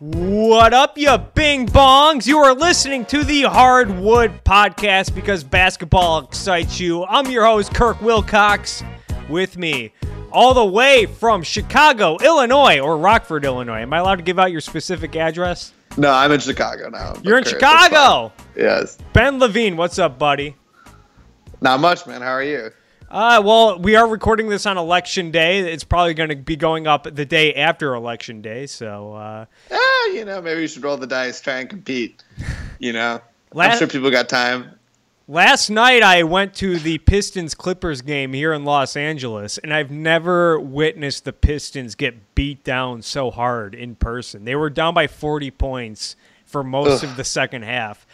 What up, you bing bongs? You are listening to the Hardwood Podcast because basketball excites you. I'm your host, Kirk Wilcox. With me, all the way from Chicago, Illinois, or Rockford, Illinois. Am I allowed to give out your specific address? No, I'm in Chicago now. You're in Chicago. Yes. Ben Levine, what's up, buddy? Not much, man. How are you? Uh, well, we are recording this on election day. It's probably going to be going up the day after election day. So, uh, Ah, you know, maybe you should roll the dice, try and compete. You know, Last- I'm sure people got time. last night I went to the Pistons Clippers game here in Los Angeles, and I've never witnessed the Pistons get beat down so hard in person. They were down by 40 points for most Ugh. of the second half.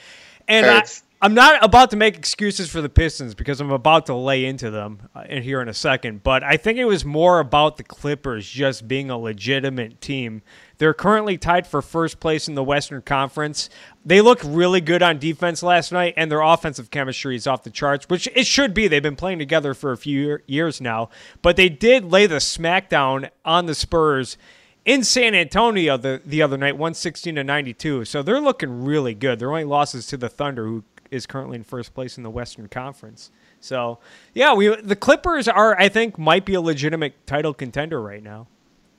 And I. I'm not about to make excuses for the Pistons because I'm about to lay into them uh, in here in a second, but I think it was more about the Clippers just being a legitimate team. They're currently tied for first place in the Western Conference. They look really good on defense last night, and their offensive chemistry is off the charts, which it should be. They've been playing together for a few years now, but they did lay the smackdown on the Spurs in San Antonio the, the other night, 116 to 92. So they're looking really good. Their only losses to the Thunder, who is currently in first place in the Western Conference. So yeah, we the Clippers are, I think, might be a legitimate title contender right now.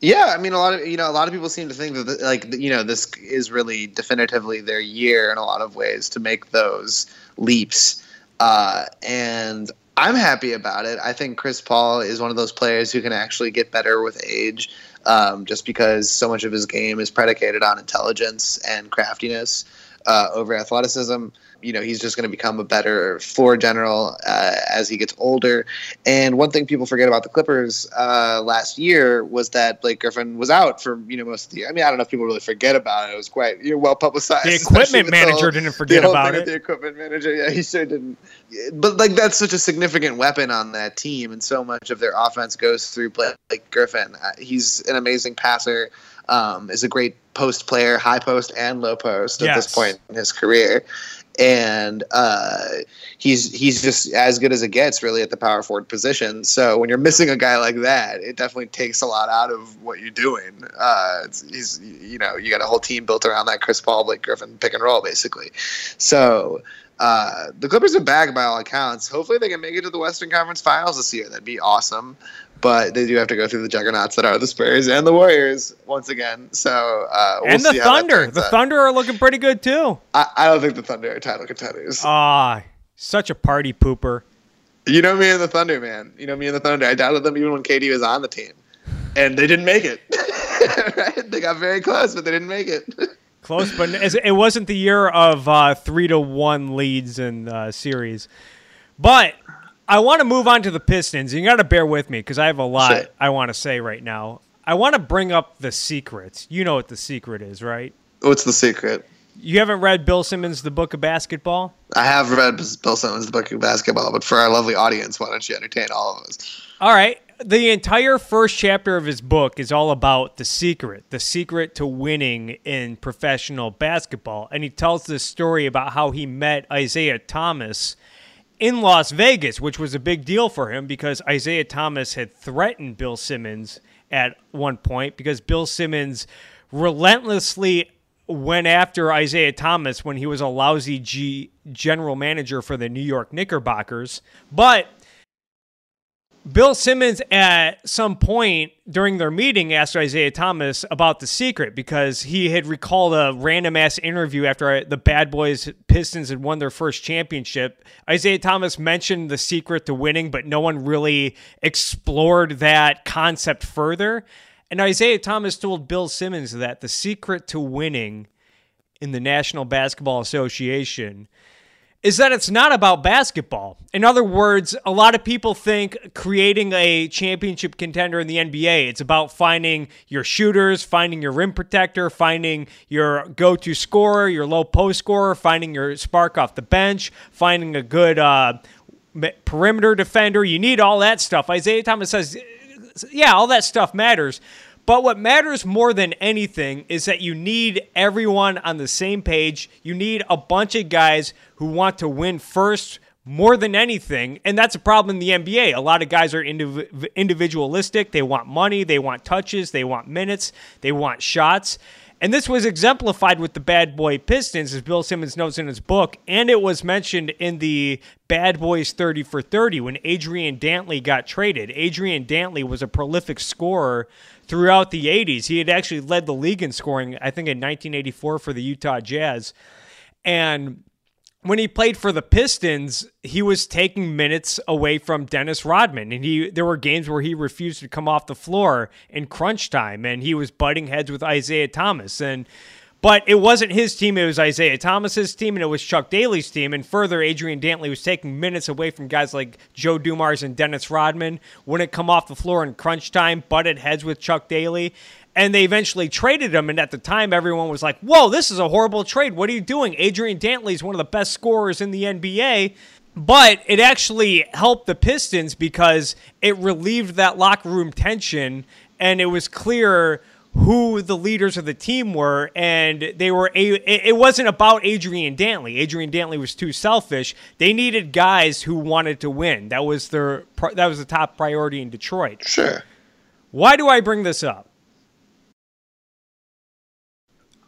Yeah, I mean, a lot of you know, a lot of people seem to think that like you know, this is really definitively their year in a lot of ways to make those leaps, uh, and I'm happy about it. I think Chris Paul is one of those players who can actually get better with age, um, just because so much of his game is predicated on intelligence and craftiness uh, over athleticism. You know, he's just going to become a better floor general uh, as he gets older. And one thing people forget about the Clippers uh, last year was that Blake Griffin was out for you know most of the year. I mean, I don't know if people really forget about it. It was quite you know, well publicized. The equipment manager whole- didn't forget about it. The equipment manager, yeah, he sure didn't. But like that's such a significant weapon on that team, and so much of their offense goes through Blake Griffin. Uh, he's an amazing passer. Um, is a great post player, high post and low post at Yes. this point in his career, and uh, he's he's just as good as it gets really at the power forward position. So when you're missing a guy like that, it definitely takes a lot out of what you're doing. Uh, he's you know you got a whole team built around that Chris Paul, Blake Griffin pick and roll basically. So. Uh, the Clippers are back by all accounts. Hopefully, they can make it to the Western Conference Finals this year. That'd be awesome. But they do have to go through the juggernauts that are the Spurs and the Warriors once again. So uh, we'll and the Thunder. The out. Thunder are looking pretty good too. I, I don't think the Thunder are title contenders. Ah, such a party pooper. You know me and the Thunder, man. You know me and the Thunder. I doubted them even when KD was on the team, and they didn't make it. right? They got very close, but they didn't make it. Close, but it it wasn't the year of uh, three to one leads in uh, series. But I want to move on to the Pistons. You got to bear with me because I have a lot Sure. I want to say right now. I want to bring up the secrets. You know what the secret is, right? What's the secret? You haven't read Bill Simmons' The Book of Basketball? I have read Bill Simmons' The book of basketball, but for our lovely audience, why don't you entertain all of us? All right. The entire first chapter of his book is all about the secret, the secret to winning in professional basketball. And he tells this story about how he met Isiah Thomas in Las Vegas, which was a big deal for him because Isiah Thomas had threatened Bill Simmons at one point because Bill Simmons relentlessly went after Isiah Thomas when he was a lousy G general manager for the New York Knickerbockers. But Bill Simmons at some point during their meeting asked Isiah Thomas about the secret because he had recalled a random ass interview after the Bad Boys Pistons had won their first championship. Isiah Thomas mentioned the secret to winning, but no one really explored that concept further. And Isiah Thomas told Bill Simmons that the secret to winning in the National Basketball Association is that it's not about basketball. In other words, a lot of people think creating a championship contender in the NBA, it's about finding your shooters, finding your rim protector, finding your go-to scorer, your low post scorer, finding your spark off the bench, finding a good uh, perimeter defender. You need all that stuff. Isiah Thomas says, yeah, all that stuff matters. But what matters more than anything is that you need everyone on the same page. You need a bunch of guys who want to win first more than anything, and that's a problem in the NBA. A lot of guys are indiv- individualistic. They want money, they want touches, they want minutes, they want shots. And this was exemplified with the Bad Boy Pistons, as Bill Simmons notes in his book, and it was mentioned in the Bad Boys 30 for 30 when Adrian Dantley got traded. Adrian Dantley was a prolific scorer throughout the 80s. He had actually led the league in scoring, I think, in 1984 for the Utah Jazz. And when he played for the Pistons, he was taking minutes away from Dennis Rodman, and he there were games where he refused to come off the floor in crunch time, and he was butting heads with Isiah Thomas. And but it wasn't his team; it was Isiah Thomas's team, and it was Chuck Daly's team. And further, Adrian Dantley was taking minutes away from guys like Joe Dumars and Dennis Rodman. Wouldn't come off the floor in crunch time, butted heads with Chuck Daly and they eventually traded him. And at the time, everyone was like, "Whoa, this is a horrible trade. What are you doing?" Adrian Dantley is one of the best scorers in the NBA. But it actually helped the Pistons because it relieved that locker room tension, and it was clear who the leaders of the team were, and they were. A, it wasn't about Adrian Dantley. Adrian Dantley was too selfish. They needed guys who wanted to win. That was their. That was the top priority in Detroit. Sure. Why do I bring this up?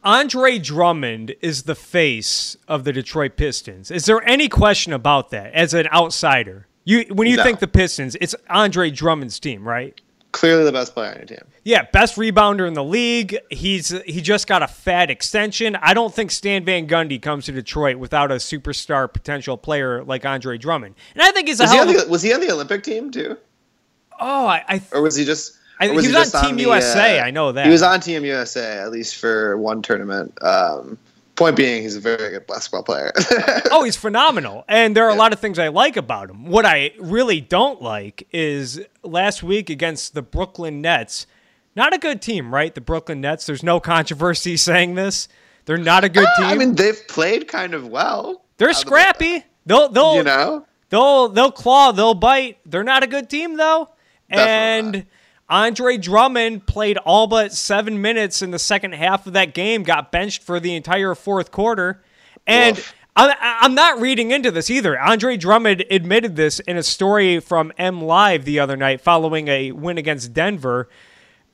Andre Drummond is the face of the Detroit Pistons. Is there any question about that as an outsider? You when you no. think the Pistons, it's Andre Drummond's team, right? Clearly the best player on your team. Yeah, best rebounder in the league. He's he just got a fat extension. I don't think Stan Van Gundy comes to Detroit without a superstar potential player like Andre Drummond. And I think he's was, he on, the, was he on the Olympic team too? Oh, I, I or was he just I, was he was on Team on USA. uh, I know that he was on Team USA at least for one tournament. Um, point being, he's a very good basketball player. oh, he's phenomenal, and there are yeah. a lot of things I like about him. What I really don't like is last week against the Brooklyn Nets. Not a good team, right? The Brooklyn Nets. There's no controversy saying this. They're not a good uh, team. I mean, they've played kind of well. They're scrappy. They'll they'll you know they'll they'll claw. They'll bite. They're not a good team though. Definitely and. Not Andre Drummond played all but seven minutes in the second half of that game, got benched for the entire fourth quarter. And I'm, I'm not reading into this either. Andre Drummond admitted this in a story from M Live the other night following a win against Denver.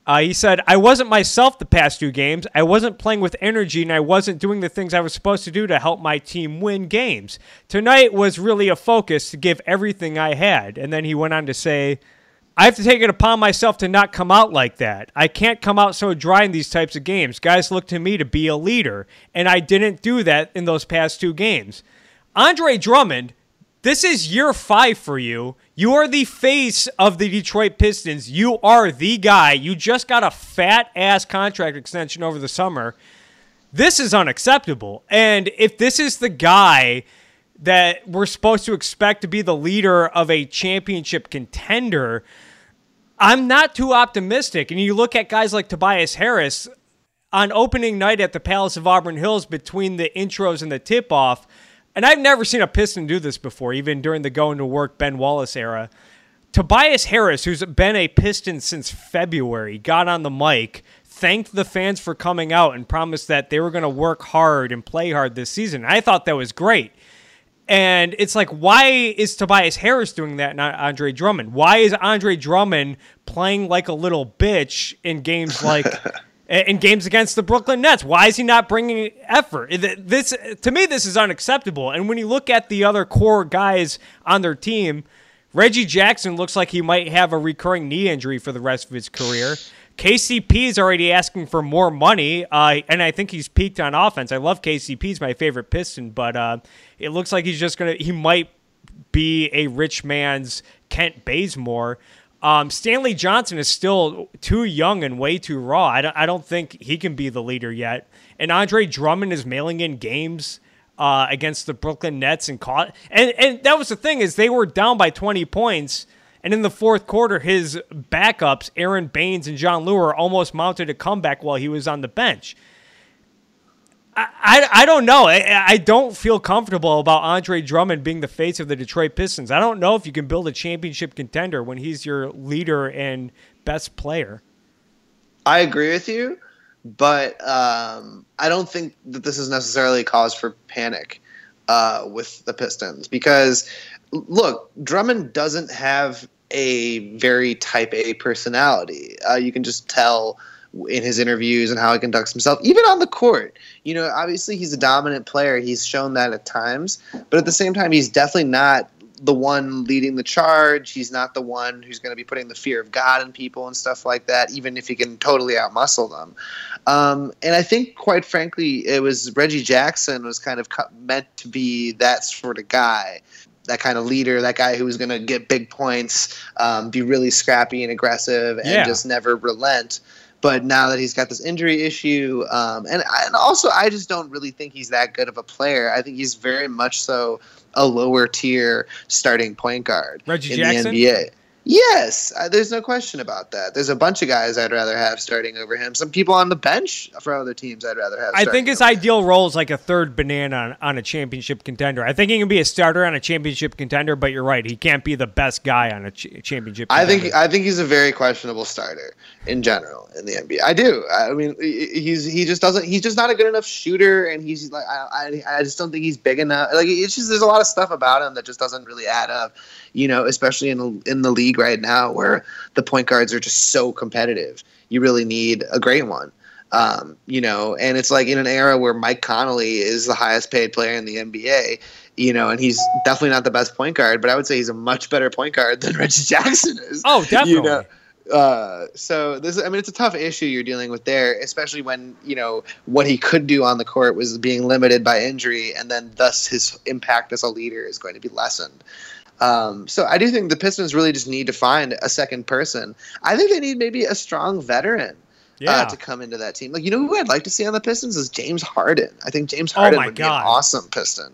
Uh, he said, I wasn't myself the past two games. I wasn't playing with energy and I wasn't doing the things I was supposed to do to help my team win games. Tonight was really a focus to give everything I had. And then he went on to say, I have to take it upon myself to not come out like that. I can't come out so dry in these types of games. Guys look to me to be a leader, and I didn't do that in those past two games. Andre Drummond, this is year five for you. You are the face of the Detroit Pistons. You are the guy. You just got a fat ass contract extension over the summer. This is unacceptable. And if this is the guy that we're supposed to expect to be the leader of a championship contender, I'm not too optimistic. And you look at guys like Tobias Harris on opening night at the Palace of Auburn Hills between the intros and the tip off. And I've never seen a Piston do this before, even during the going to work Ben Wallace era. Tobias Harris, who's been a Piston since February, got on the mic, thanked the fans for coming out, and promised that they were going to work hard and play hard this season. I thought that was great. And it's like, why is Tobias Harris doing that, not Andre Drummond? Why is Andre Drummond playing like a little bitch in games like in games against the Brooklyn Nets? Why is he not bringing effort? This to me, this is unacceptable. And when you look at the other core guys on their team, Reggie Jackson looks like he might have a recurring knee injury for the rest of his career. KCP is already asking for more money, uh, and I think he's peaked on offense. I love KCP; he's my favorite Piston, but uh, it looks like he's just gonna. He might be a rich man's Kent Bazemore. Um, Stanley Johnson is still too young and way too raw. I don't, I don't think he can be the leader yet. And Andre Drummond is mailing in games uh, against the Brooklyn Nets and caught. And and that was the thing is they were down by 20 points and in the fourth quarter, his backups, Aron Baynes and Jon Leuer, almost mounted a comeback while he was on the bench. I, I, I don't know. I, I don't feel comfortable about Andre Drummond being the face of the Detroit Pistons. I don't know if you can build a championship contender when he's your leader and best player. I agree with you, but um, I don't think that this is necessarily a cause for panic uh, with the Pistons because look, Drummond doesn't have a very type A personality. Uh, you can just tell in his interviews and how he conducts himself, even on the court. You know, obviously he's a dominant player. He's shown that at times, but at the same time, he's definitely not the one leading the charge. He's not the one who's going to be putting the fear of God in people and stuff like that, even if he can totally outmuscle them. Um, and I think, quite frankly, it was Reggie Jackson was kind of meant to be that sort of guy. That kind of leader, that guy who was going to get big points, um, be really scrappy and aggressive, and Yeah. just never relent. But now that he's got this injury issue, um, and, and also I just don't really think he's that good of a player. I think he's very much so a lower tier starting point guard Reggie in Jackson? the NBA. Yes, uh, there's no question about that. There's a bunch of guys I'd rather have starting over him. Some people on the bench for other teams I'd rather have. I think his ideal role is like a third banana on, on a championship contender. I think he can be a starter on a championship contender, but you're right, he can't be the best guy on a ch- championship. I think. I think he's a very questionable starter in general in the NBA. I do. I mean, he's he just doesn't. He's just not a good enough shooter, and he's like I I, I just don't think he's big enough. Like it's just there's a lot of stuff about him that just doesn't really add up. You know, especially in the, in the league right now where the point guards are just so competitive. You really need a great one. Um, you know, and it's like in an era where Mike Conley is the highest paid player in the NBA, you know, and he's definitely not the best point guard, but I would say he's a much better point guard than Reggie Jackson is. Oh, definitely. You know, uh, so this, I mean, it's a tough issue you're dealing with there, especially when you know what he could do on the court was being limited by injury, and then thus his impact as a leader is going to be lessened. Um, so I do think the Pistons really just need to find a second person. I think they need maybe a strong veteran yeah. uh, to come into that team. Like you know who I'd like to see on the Pistons is James Harden. I think James Oh Harden my would God. be an awesome Piston.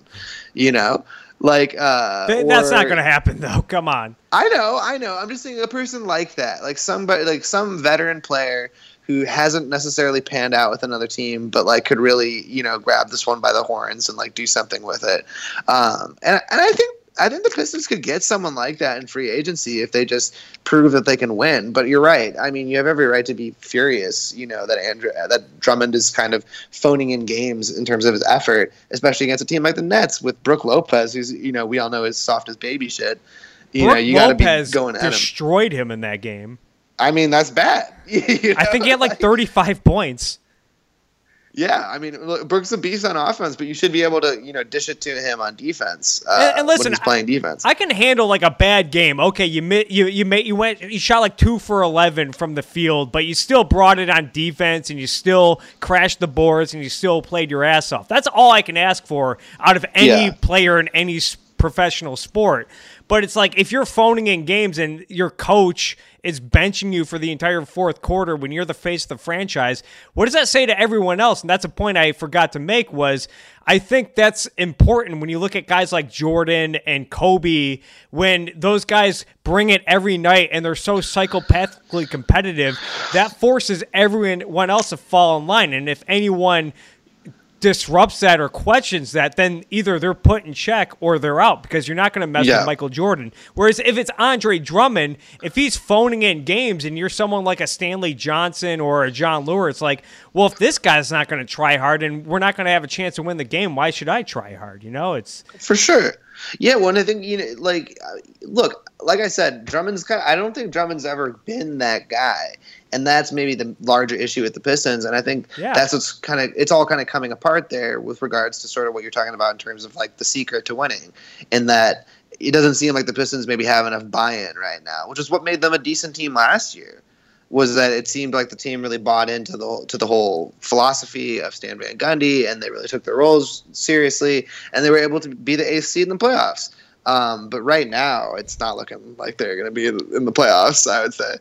You know, like uh, Th- that's not going to happen, though. Come on. I know, I know. I'm just saying a person like that, like somebody, like some veteran player who hasn't necessarily panned out with another team, but like could really, you know, grab this one by the horns and like do something with it. Um, and and I think I think the Pistons could get someone like that in free agency if they just prove that they can win. But you're right. I mean, you have every right to be furious. You know that Andrew, uh, that Drummond is kind of phoning in games in terms of his effort, especially against a team like the Nets with Brook Lopez, who's you know we all know is soft as baby shit. You know, Brook you got to be Lopez going at destroyed him in that game. I mean, that's bad. You I think he had like 35 points. Yeah, I mean, look, Brook's a beast on offense, but you should be able to, you know, dish it to him on defense. Uh, And- and listen, when he's playing defense. I can handle like a bad game. Okay, you you you made you went you shot like two for eleven from the field, but you still brought it on defense and you still crashed the boards and you still played your ass off. That's all I can ask for out of any Yeah. player in any professional sport. But it's like if you're phoning in games and your coach is benching you for the entire fourth quarter when you're the face of the franchise, what does that say to everyone else? And that's a point I forgot to make was I think that's important when you look at guys like Jordan and Kobe when those guys bring it every night and they're so psychopathically competitive that forces everyone else to fall in line and if anyone disrupts that or questions that, then either they're put in check or they're out because you're not going to mess Yeah. with Michael Jordan. Whereas if it's Andre Drummond, if he's phoning in games and you're someone like a Stanley Johnson or a Jon Leuer, it's like, well, if this guy's not going to try hard and we're not going to have a chance to win the game, why should I try hard? You know, it's For sure. Yeah, well, and I think you know, like, uh, look, like I said, Drummond's kind. Of, I don't think Drummond's ever been that guy, and that's maybe the larger issue with the Pistons. And I think Yeah. that's what's kind of it's all kind of coming apart there with regards to sort of what you're talking about in terms of like the secret to winning, in that it doesn't seem like the Pistons maybe have enough buy-in right now, which is what made them a decent team last year. Was that it seemed like the team really bought into the to the whole philosophy of Stan Van Gundy, and they really took their roles seriously, and they were able to be the eighth seed in the playoffs. Um, but right now, it's not looking like they're going to be in, in the playoffs. I would say.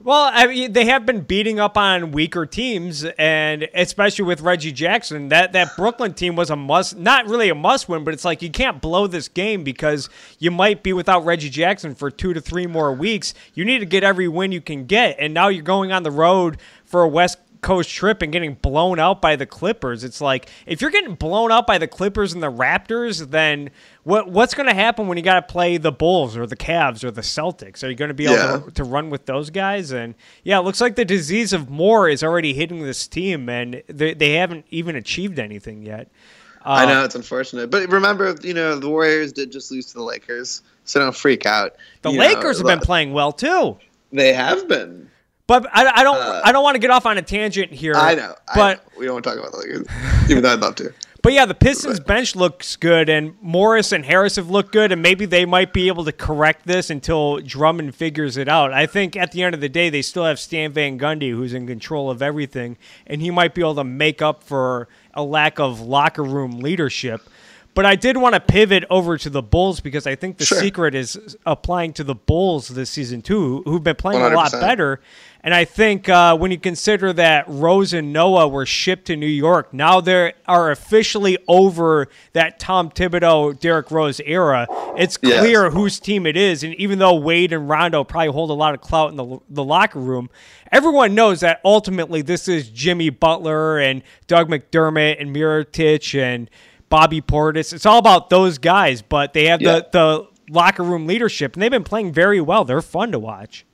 Well, I mean, they have been beating up on weaker teams, and especially with Reggie Jackson, that that Brooklyn team was a must, not really a must win, but it's like you can't blow this game because you might be without Reggie Jackson for two to three more weeks. You need to get every win you can get, and now you're going on the road for a West Coast trip and getting blown out by the Clippers. It's like if you're getting blown out by the Clippers and the Raptors, then what what's going to happen when you got to play the Bulls or the Cavs or the Celtics? Are you going to be able Yeah. to, to run with those guys? And yeah, it looks like the disease of more is already hitting this team, and they, they haven't even achieved anything yet. I Uh, know it's unfortunate, but remember, you know, the Warriors did just lose to the Lakers, so don't freak out. The You Lakers know, have been playing well too. They have been. But I, I don't Uh, I don't want to get off on a tangent here. I know. I But know. we don't want to talk about the Lakers, even though I'd love to. But yeah, the Pistons bench looks good, and Morris and Harris have looked good, and maybe they might be able to correct this until Drummond figures it out. I think at the end of the day, they still have Stan Van Gundy, who's in control of everything, and he might be able to make up for a lack of locker room leadership. But I did want to pivot over to the Bulls because I think the Sure. secret is applying to the Bulls this season too, who've been playing a lot better. And I think uh, when you consider that Rose and Noah were shipped to New York, now they are officially over that Tom Thibodeau, Derrick Rose era. It's Yes. clear whose team it is. And even though Wade and Rondo probably hold a lot of clout in the, the locker room, everyone knows that ultimately this is Jimmy Butler and Doug McDermott and Mirotic and Bobby Portis. It's all about those guys, but they have Yeah. the, the locker room leadership, and they've been playing very well. They're fun to watch.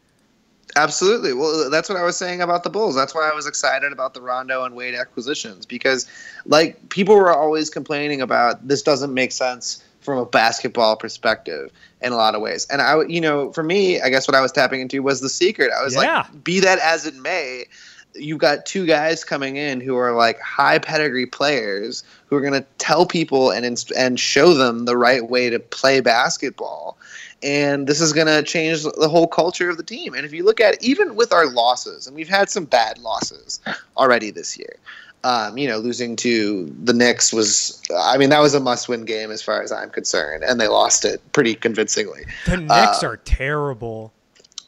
Absolutely. Well, that's what I was saying about the Bulls. That's why I was excited about the Rondo and Wade acquisitions because, like, people were always complaining about this doesn't make sense from a basketball perspective in a lot of ways. And I, you know, for me, I guess what I was tapping into was the secret. I was Yeah. like, be that as it may, you've got two guys coming in who are like high pedigree players who are going to tell people and inst- and show them the right way to play basketball and this is going to change the whole culture of the team and if you look at even with our losses and we've had some bad losses already this year um, you know losing to the Knicks was I mean that was a must-win game as far as I'm concerned and they lost it pretty convincingly The Knicks Uh, are terrible.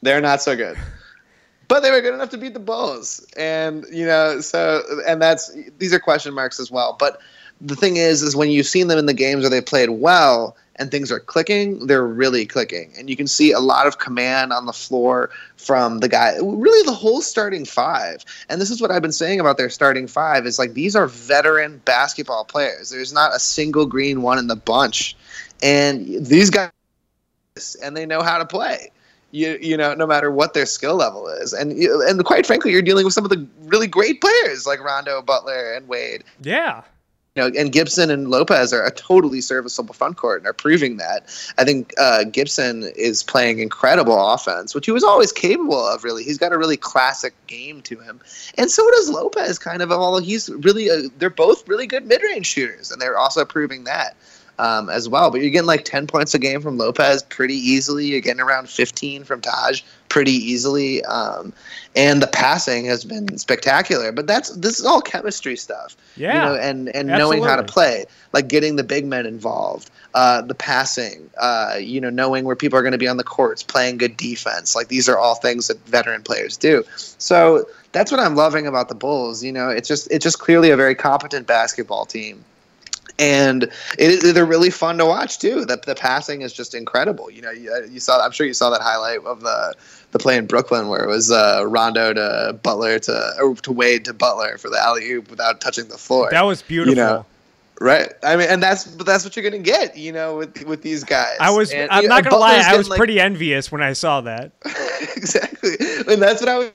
they're not so good. But they were good enough to beat the Bulls. And, you know, so, and that's, these are question marks as well. But the thing is, is when you've seen them in the games where they played well and things are clicking, they're really clicking. And you can see a lot of command on the floor from the guy, really the whole starting five. And this is what I've been saying about their starting five is like these are veteran basketball players. There's not a single green one in the bunch. And these guys, and they know how to play you you know no matter what their skill level is. And and quite frankly you're dealing with some of the really great players like Rondo Butler and Wade. Yeah. you know and Gibson and Lopez are a totally serviceable front court and are proving that. I think uh, Gibson is playing incredible offense which he was always capable of really. He's got a really classic game to him. And so does Lopez kind of although he's really a, they're both really good mid-range shooters and they're also proving that um, as well. But you're getting like 10 points a game from Lopez pretty easily. You're getting around 15 from Taj pretty easily. Um, and the passing has been spectacular. But that's this is all chemistry stuff. Yeah. You know, and, and knowing how to play, like getting the big men involved, uh, the passing, uh, you know, knowing where people are going to be on the courts, playing good defense. Like these are all things that veteran players do. So that's what I'm loving about the Bulls. You know, it's just it's just clearly a very competent basketball team and it is, they're really fun to watch too. The, the passing is just incredible. You know, you, you saw. I'm sure you saw that highlight of the the play in Brooklyn where it was uh, Rondo to Butler to to Wade to Butler for the alley oop without touching the floor. That was beautiful. You know, right? I mean, and that's but that's what you're gonna get. You know, with with these guys. I was. And, I'm you not gonna lie. I was like- pretty envious when I saw that. exactly, and that's what I was.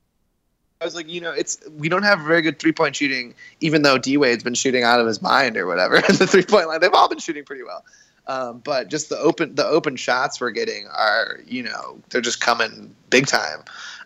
I was like, you know, it's we don't have very good three point shooting, even though D Wade's been shooting out of his mind or whatever. at the three point line, they've all been shooting pretty well. Um, but just the open the open shots we're getting are, you know, they're just coming big time.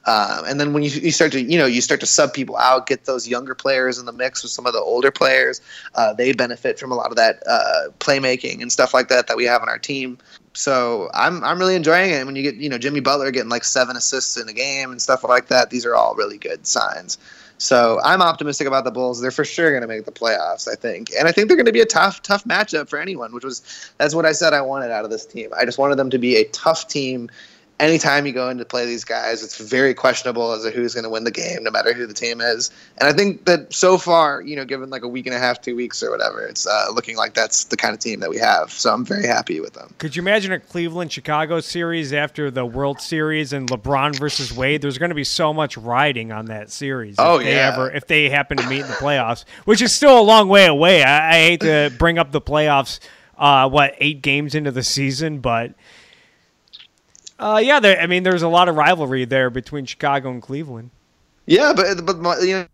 Um, and then when you, you start to, you know, you start to sub people out, get those younger players in the mix with some of the older players. Uh, they benefit from a lot of that uh, playmaking and stuff like that that we have on our team. So I'm I'm really enjoying it. When you get you know Jimmy Butler getting like seven assists in a game and stuff like that, these are all really good signs. So I'm optimistic about the Bulls. They're for sure going to make the playoffs, I think, and I think they're going to be a tough tough matchup for anyone. Which was that's what I said I wanted out of this team. I just wanted them to be a tough team. Anytime you go in to play these guys, it's very questionable as to who's going to win the game, no matter who the team is. And I think that so far, you know, given like a week and a half, two weeks or whatever, it's uh, looking like that's the kind of team that we have. So I'm very happy with them. Could you imagine a Cleveland Chicago series after the World Series and LeBron versus Wade? There's going to be so much riding on that series. Oh, if they yeah. ever if they happen to meet in the playoffs, which is still a long way away. I, I hate to bring up the playoffs. Uh, what eight games into the season, but uh, yeah, there. I mean, there's a lot of rivalry there between Chicago and Cleveland. Yeah, but but you know,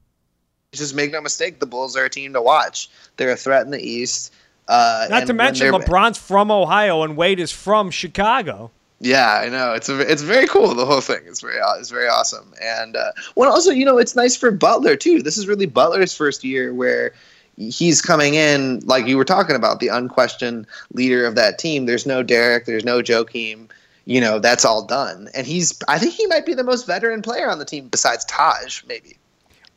just make no mistake, the Bulls are a team to watch. They're a threat in the East. Uh, Not to mention LeBron's from Ohio and Wade is from Chicago. Yeah, I know. It's a, it's very cool. The whole thing is very it's very awesome. And uh, well, also you know it's nice for Butler too. This is really Butler's first year where he's coming in like you were talking about the unquestioned leader of that team. There's no Derrick. There's no Joakim. You know that's all done. And he's I think he might be the most veteran player on the team besides Taj maybe.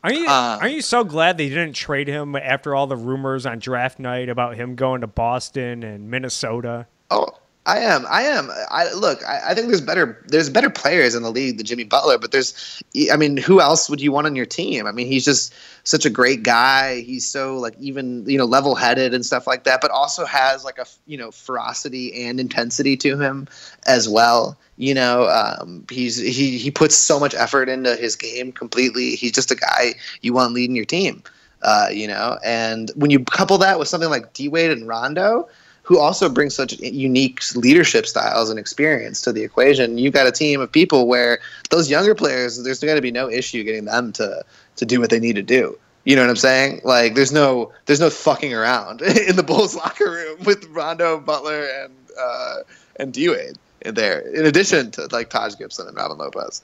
Are you uh, are you so glad they didn't trade him after all the rumors on draft night about him going to Boston and Minnesota? Oh, I am. I am. I look. I, I, think there's better. There's better players in the league than Jimmy Butler, but there's. I mean, who else would you want on your team? I mean, he's just such a great guy. He's so like even you know level headed and stuff like that, but also has like a you know ferocity and intensity to him as well. You know, um, he's he he puts so much effort into his game completely. He's just a guy you want leading your team. Uh, you know, and when you couple that with something like D Wade and Rondo who also bring such unique leadership styles and experience to the equation. You've got a team of people where those younger players, there's going to be no issue getting them to to do what they need to do. You know what I'm saying? Like, there's no there's no fucking around in the Bulls locker room with Rondo, Butler, and uh, and D Wade in there. In addition to like Taj Gibson and Robin Lopez.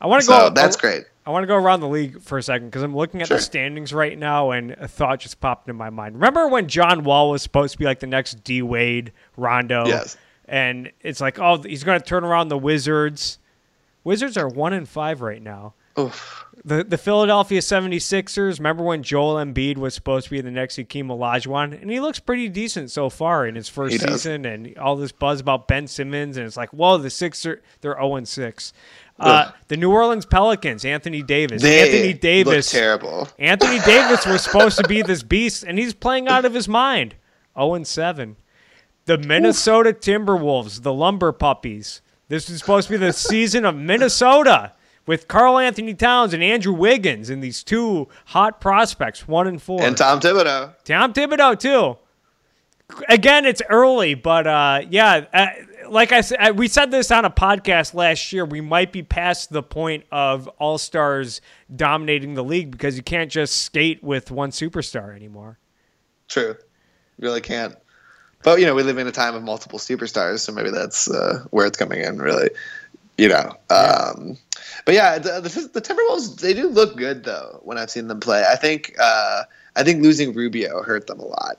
I want to so go. That's great. I want to go around the league for a second because I'm looking at sure. the standings right now, and a thought just popped in my mind. Remember when John Wall was supposed to be like the next D Wade, Rondo? Yes. And it's like, oh, he's going to turn around the Wizards. Wizards are one and five right now. Oof. The the Philadelphia 76ers, remember when Joel Embiid was supposed to be the next Hakeem Olajuwon? And he looks pretty decent so far in his first season and all this buzz about Ben Simmons and it's like, whoa, the Sixers, they're 0 6. Uh, the New Orleans Pelicans, Anthony Davis. They Anthony Davis. terrible. Anthony Davis was supposed to be this beast, and he's playing out of his mind. 0 and 7. The Minnesota. Timberwolves, the Lumber Puppies. This is supposed to be the season of Minnesota with Karl-Anthony Towns and Andrew Wiggins and these two hot prospects, one and four. And Tom Thibodeau. Tom Thibodeau, too. Again, it's early, but uh, yeah, uh, like I said, we said this on a podcast last year. We might be past the point of all stars dominating the league because you can't just skate with one superstar anymore. True, you really can't. But you know, we live in a time of multiple superstars, so maybe that's uh, where it's coming in. Really, you know. Um, but yeah, the, the, the, Timberwolves they do look good though when I've seen them play. I think uh, I think losing Rubio hurt them a lot.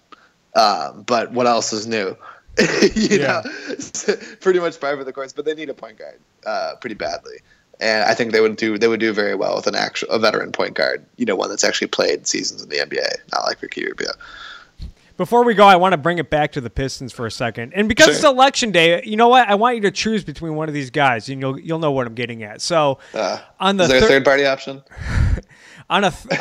Um, but what else is new? you yeah. know, pretty much par for the course. But they need a point guard uh, pretty badly, and I think they would do they would do very well with an actual a veteran point guard. You know, one that's actually played seasons in the NBA, not like Ricky Rubio. Before we go, I want to bring it back to the Pistons for a second, and because sure. it's election day, you know what? I want you to choose between one of these guys, and you'll you'll know what I'm getting at. So, uh, on the is there thir- a third party option? on a th-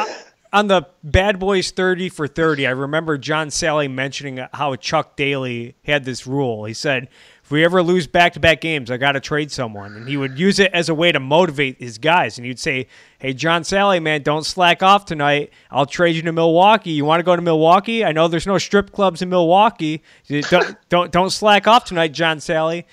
on the Bad Boys 30 for 30, I remember John Salley mentioning how Chuck Daly had this rule. He said, if we ever lose back to back games, I got to trade someone. And he would use it as a way to motivate his guys. And he'd say, Hey, John Salley, man, don't slack off tonight. I'll trade you to Milwaukee. You want to go to Milwaukee? I know there's no strip clubs in Milwaukee. Don't, don't, don't slack off tonight, John Salley.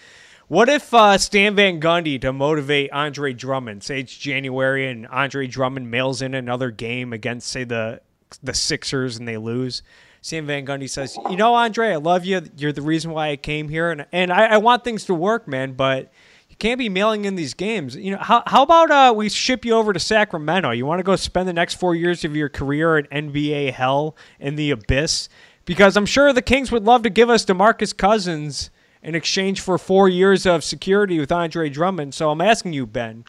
What if uh, Stan Van Gundy to motivate Andre Drummond? Say it's January and Andre Drummond mails in another game against, say, the the Sixers and they lose. Stan Van Gundy says, "You know, Andre, I love you. You're the reason why I came here, and and I, I want things to work, man. But you can't be mailing in these games. You know, how how about uh, we ship you over to Sacramento? You want to go spend the next four years of your career at NBA hell in the abyss? Because I'm sure the Kings would love to give us DeMarcus Cousins." In exchange for four years of security with Andre Drummond. So I'm asking you, Ben,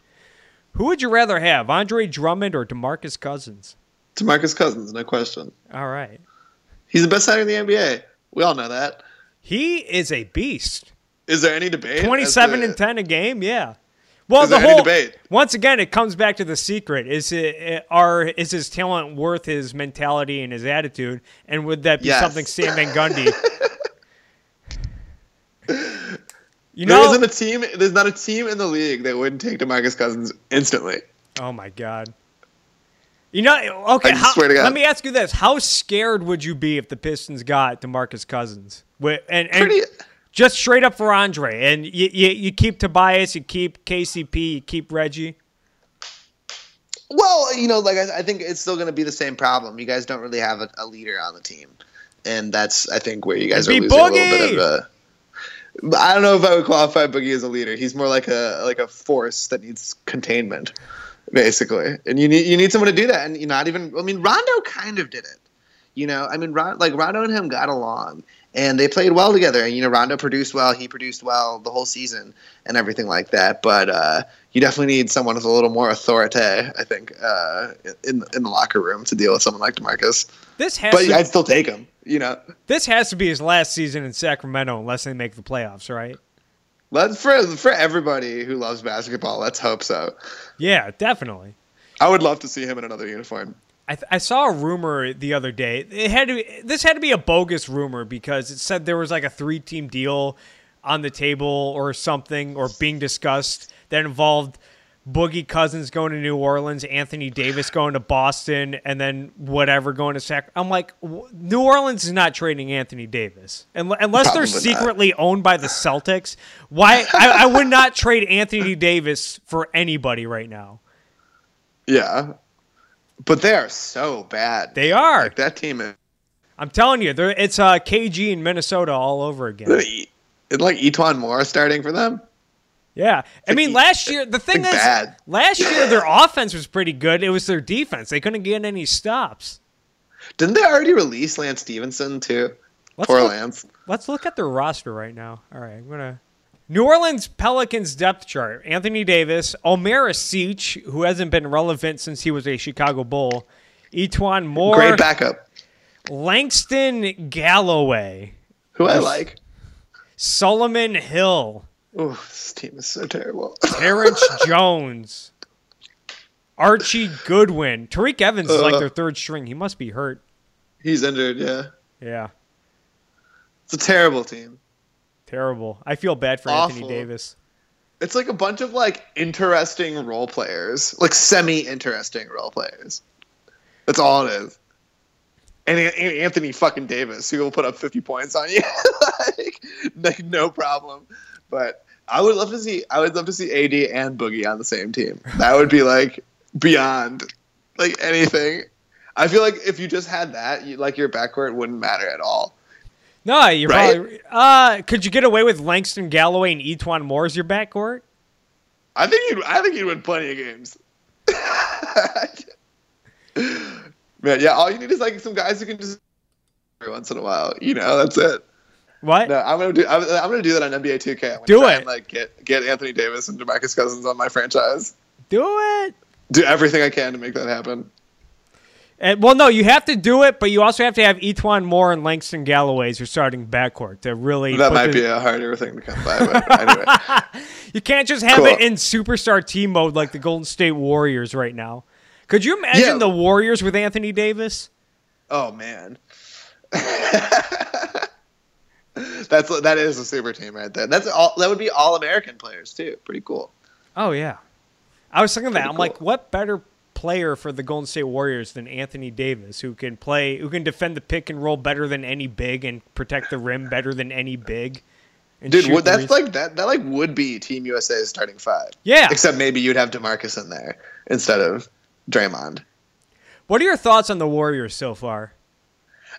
who would you rather have, Andre Drummond or DeMarcus Cousins? DeMarcus Cousins, no question. All right. He's the best center in the NBA. We all know that. He is a beast. Is there any debate? 27 to, and 10 a game, yeah. Well, the whole debate? once again, it comes back to the secret: is it eh, are is his talent worth his mentality and his attitude, and would that be yes. something Stan Van Gundy You know, there isn't a team. There's not a team in the league that wouldn't take Demarcus Cousins instantly. Oh my god. You know, okay. How, let me ask you this: How scared would you be if the Pistons got Demarcus Cousins? With And, and Pretty, just straight up for Andre, and you, you, you keep Tobias, you keep KCP, you keep Reggie. Well, you know, like I, I think it's still going to be the same problem. You guys don't really have a, a, leader on the team, and that's I think where you guys It'd are losing Boogie. a little bit of a I don't know if I would qualify Boogie as a leader. He's more like a like a force that needs containment, basically. And you need you need someone to do that. And you're not even. I mean, Rondo kind of did it. You know, I mean, Ron, like Rondo and him got along, and they played well together. And you know, Rondo produced well, he produced well the whole season, and everything like that. But uh, you definitely need someone with a little more authority, I think, uh, in in the locker room to deal with someone like Demarcus. This has, But to, I'd still take him. You know, this has to be his last season in Sacramento unless they make the playoffs, right? let's for for everybody who loves basketball. Let's hope so. Yeah, definitely. I would love to see him in another uniform. I, th- I saw a rumor the other day. It had to be, this had to be a bogus rumor because it said there was like a three team deal on the table or something or being discussed that involved Boogie Cousins going to New Orleans, Anthony Davis going to Boston, and then whatever going to Sac. I'm like, w- New Orleans is not trading Anthony Davis Unle- unless they're Probably not. secretly owned by the Celtics. Why? I, I would not trade Anthony Davis for anybody right now. Yeah, but they are so bad. They are. like that team. Is, I'm telling you, it's uh, KG in Minnesota all over again. it's like E'Twaun Moore starting for them. Yeah, I mean, last year the thing like is, bad. last year their offense was pretty good. It was their defense; they couldn't get any stops. Didn't they already release Lance Stephenson too? Let's Poor look, Lance. let's look at their roster right now. All right, I'm gonna. New Orleans Pelicans depth chart: Anthony Davis, Omer Asik, who hasn't been relevant since he was a Chicago Bull, E'Twaun Moore, Great backup. Langston Galloway, Who I like. Solomon Hill, Oh, this team is so terrible. Terrence Jones, Archie Goodwin, Tyreke Evans is like Uh. their third string. He must be hurt. He's injured. Yeah, Yeah, it's a terrible team. terrible. I feel bad for Awful. Anthony Davis. It's like a bunch of like interesting role players, like semi-interesting role players. That's all it is. And An- An- Anthony fucking Davis, who will put up fifty points on you, like, like no problem. But I would love to see, I would love to see AD and Boogie on the same team. That would be like beyond like anything. I feel like if you just had that, you, like your backcourt wouldn't matter at all. No, you're Right? probably. Uh, could you get away with Langston Galloway and E'Twaun Moore as your backcourt? I think you'd. I think you'd win plenty of games. Man, yeah. All you need is like some guys who can just every once in a while. You know, that's it. What? No, I'm gonna do. I'm, I'm gonna do that on NBA 2K. I'm Do it. And, like get get Anthony Davis and Demarcus Cousins on my franchise. Do it. Do everything I can to make that happen. And, well, no, you have to do it, but you also have to have E'Twaun Moore and Langston Galloway as your starting backcourt to really. That might the- be a harder thing to come by. But anyway, You can't just have Cool. it in superstar team mode like the Golden State Warriors right now. Could you imagine Yeah. the Warriors with Anthony Davis? oh man. That's that is a super team right there. That's all. That would be all American players too. Pretty cool. Oh yeah, I was thinking that. Pretty I'm like, what better player for the Golden State Warriors than Anthony Davis, who can play, who can defend the pick and roll better than any big and protect the rim better than any big. Dude, that's like that. That like would be Team USA's starting five. Yeah. Except maybe you'd have Demarcus in there instead of Draymond. What are your thoughts on the Warriors so far?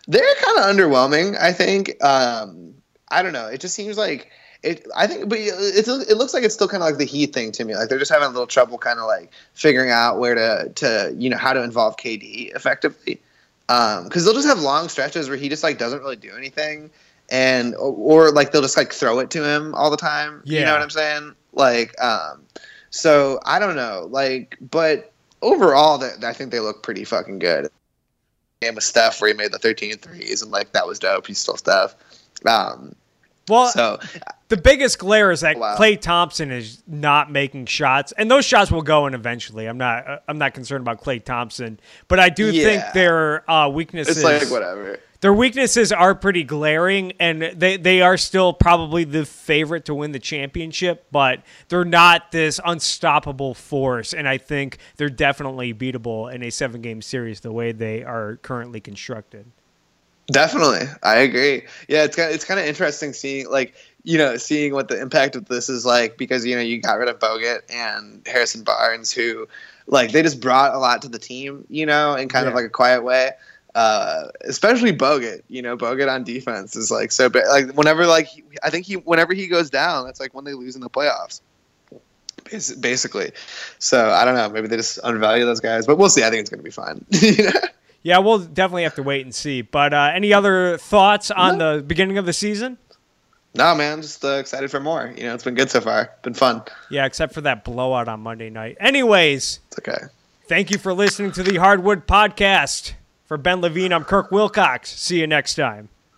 They're kind of underwhelming. I think. Um, I don't know. It just seems like it. I think, but it's it looks like it's still kind of like the Heat thing to me. Like they're just having a little trouble, kind of like figuring out where to to you know how to involve KD effectively. Because they'll just have long stretches where he just like doesn't really do anything, and or, or like they'll just like throw it to him all the time. Yeah. You know what I'm saying? Like, um, so I don't know. Like, but overall, that I think they look pretty fucking good. Game with Steph where he made the 13 threes and like that was dope. He's still Steph. Um, Well, so the biggest glare is that Wow. Klay Thompson is not making shots, and those shots will go in eventually. I'm not. uh, I'm not concerned about Klay Thompson, but I do think their uh, weaknesses. it's like whatever. Their weaknesses are pretty glaring, and they they are still probably the favorite to win the championship, but they're not this unstoppable force. And I think they're definitely beatable in a seven game series the way they are currently constructed. Definitely, I agree. Yeah, it's kind of, it's kind of interesting seeing like you know seeing what the impact of this is like because you know you got rid of Bogut and Harrison Barnes who like they just brought a lot to the team you know in kind of like a quiet way. Uh, especially Bogut. You know, Bogut on defense is like so bad. Like whenever like he, I think he whenever he goes down, that's like when they lose in the playoffs. Bas- Basically, so I don't know. Maybe they just undervalue those guys, but we'll see. I think it's going to be fine. Yeah, we'll definitely have to wait and see. But uh, any other thoughts on the beginning of the season? no, man, just uh, excited for more. You know, it's been good so far. Been fun. Yeah, except for that blowout on Monday night. Anyways, It's okay. thank you for listening to the Hardwood Podcast. For Ben Levine, I'm Kirk Wilcox. See you next time.